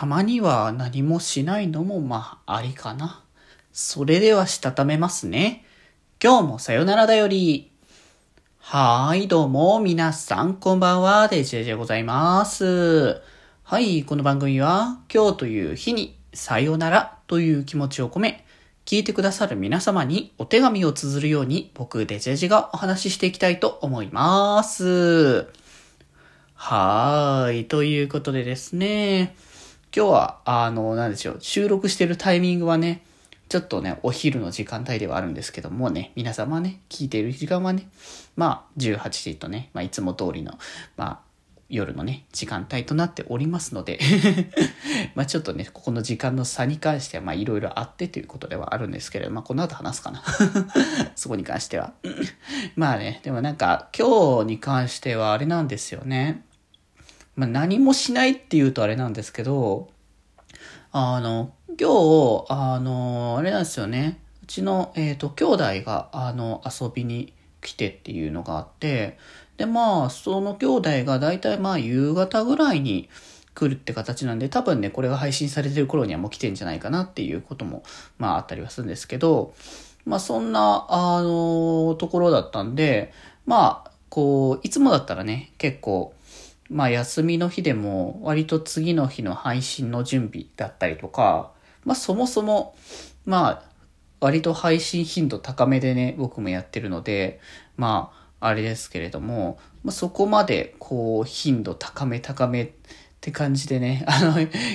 たまには何もしないのもまあありかな。それではしたためますね。今日もさよならだより。はーい、どうも、皆さん、こんばんは、デジェジでございます。はい、この番組は、今日という日に、さよならという気持ちを込め、聞いてくださる皆様にお手紙を綴るように、僕、デジェジがお話ししていきたいと思います。はーい、ということでですね、今日は、あの、なんでしょう、収録してるタイミングはね、ちょっとね、お昼の時間帯ではあるんですけどもね、皆様ね、聞いている時間はね、まあ、18時とね、まあ、いつも通りの、まあ、夜のね、時間帯となっておりますので まあちょっとね、ここの時間の差に関しては、まあいろいろあってということではあるんですけれど、まあこの後話すかな そこに関してはまあね、でもなんか今日に関してはあれなんですよね。まあ何もしないって言うとあれなんですけど、あの、今日、あの、あれなんですよね。うちの、えっ、ー、と、兄弟が、あの、遊びに来てっていうのがあって、で、まあ、その兄弟が大体まあ、夕方ぐらいに来るって形なんで、多分ね、これが配信されてる頃にはもう来てんじゃないかなっていうことも、まあ、あったりはするんですけど、まあ、そんな、あの、ところだったんで、まあ、こう、いつもだったらね、結構、まあ休みの日でも割と次の日の配信の準備だったりとか、まあそもそも、まあ割と配信頻度高めでね、僕もやってるので、まああれですけれども、まあ、そこまでこう頻度高め高めって感じでね、あの、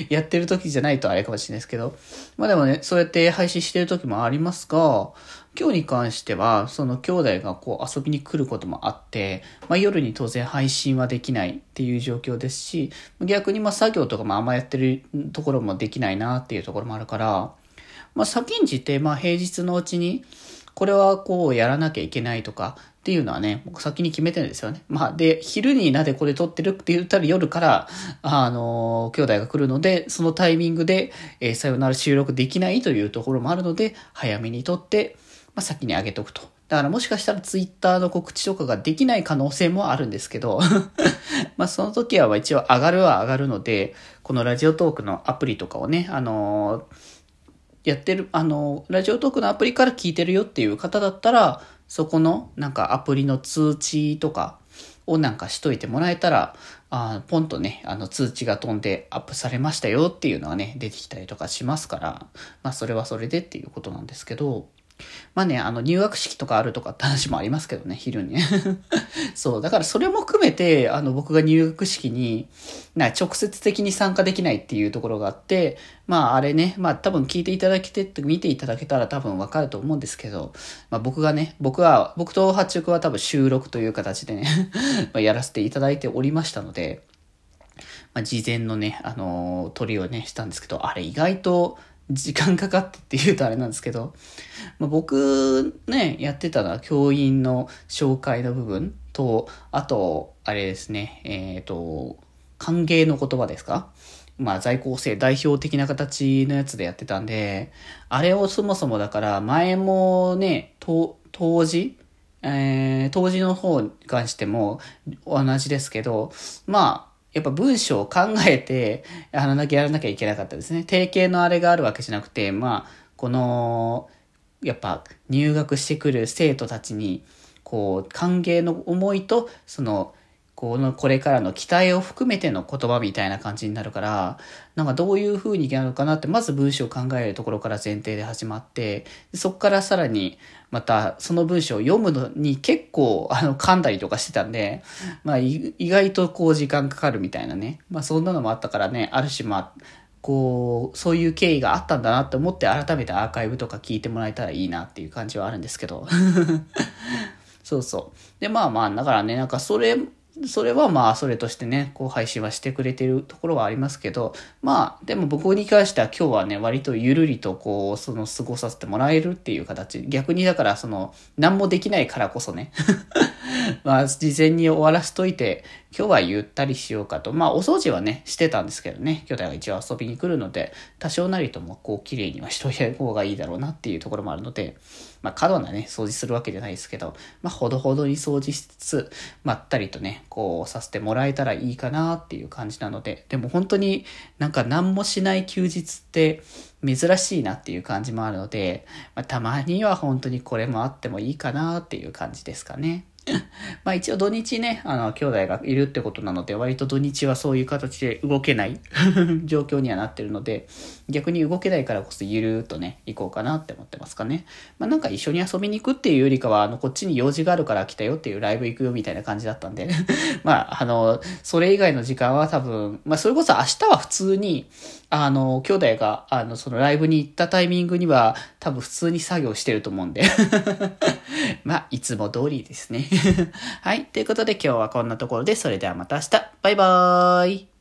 やってる時じゃないとあれかもしれないですけど、まあでもね、そうやって配信してる時もありますが、今日に関しては、その兄弟がこう遊びに来ることもあって、まあ夜に当然配信はできないっていう状況ですし、逆にまあ作業とかもあんまやってるところもできないなっていうところもあるから、まあ先んじてまあ平日のうちに、これはこうやらなきゃいけないとかっていうのはね、僕先に決めてるんですよね。まあで、昼になぜこれ撮ってるって言ったら夜から、あの、兄弟が来るので、そのタイミングで、えー、さよなら収録できないというところもあるので、早めに撮って、まあ、先に上げとくと。だからもしかしたらツイッターの告知とかができない可能性もあるんですけど まあその時は一応上がるは上がるので、このラジオトークのアプリとかをね、あのー、やってる、あのー、ラジオトークのアプリから聞いてるよっていう方だったら、そこのなんかアプリの通知とかをなんかしといてもらえたら、あポンとね、あの通知が飛んでアップされましたよっていうのがね、出てきたりとかしますから、まあそれはそれでっていうことなんですけど、まあね、あの、入学式とかあるとかって話もありますけどね、昼にね。そう、だからそれも含めて、あの、僕が入学式に、な、直接的に参加できないっていうところがあって、まああれね、まあ多分聞いていただけて、見ていただけたら多分わかると思うんですけど、まあ僕がね、僕は、僕と八直は多分収録という形でね まやらせていただいておりましたので、まあ事前のね、あのー、撮りをね、したんですけど、あれ意外と、時間かかってって言うとあれなんですけど、まあ、僕ね、やってたのは教員の紹介の部分と、あと、あれですね、えっ、ー、と、歓迎の言葉ですか？まあ在校生代表的な形のやつでやってたんで、あれをそもそもだから前もね、当時、えー、当時の方に関しても同じですけど、まあ、やっぱ文章を考えて、やらなきゃやらなきゃいけなかったですね。定型のあれがあるわけじゃなくて、まあ、この、やっぱ入学してくる生徒たちに、こう、歓迎の思いと、その、この、これからの期待を含めての言葉みたいな感じになるから、なんかどういう風になるかなって、まず文章を考えるところから前提で始まって、そこからさらに、また、その文章を読むのに結構、あの、噛んだりとかしてたんで、まあ、意外とこう時間かかるみたいなね。まあ、そんなのもあったからね、ある種まあ、こう、そういう経緯があったんだなって思って改めてアーカイブとか聞いてもらえたらいいなっていう感じはあるんですけど。そうそう。で、まあまあ、だからね、なんかそれそれはまあそれとしてね、こう配信はしてくれてるところはありますけど、まあでも僕に関しては今日はね、割とゆるりとこう、その過ごさせてもらえるっていう形。逆にだからその、何もできないからこそね。まあ、事前に終わらしといて、今日はゆったりしようかと。まあ、お掃除はね、してたんですけどね、兄弟が一応遊びに来るので、多少なりとも、こう、綺麗にはしといた方がいいだろうなっていうところもあるので、まあ、過度なね、掃除するわけじゃないですけど、まあ、ほどほどに掃除しつつ、まったりとね、こう、させてもらえたらいいかなっていう感じなので、でも本当になんか何もしない休日って珍しいなっていう感じもあるので、まあ、たまには本当にこれもあってもいいかなっていう感じですかね。まあ一応土日ね、あの、兄弟がいるってことなので、割と土日はそういう形で動けない 状況にはなってるので、逆に動けないからこそゆるーっとね、行こうかなって思ってますかね。まあなんか一緒に遊びに行くっていうよりかは、あの、こっちに用事があるから来たよっていうライブ行くよみたいな感じだったんで まあ、あの、それ以外の時間は多分、まあそれこそ明日は普通に、あの、兄弟が、あの、そのライブに行ったタイミングには、多分普通に作業してると思うんで まあ、いつも通りですね はい。ということで今日はこんなところで、それではまた明日。バイバーイ。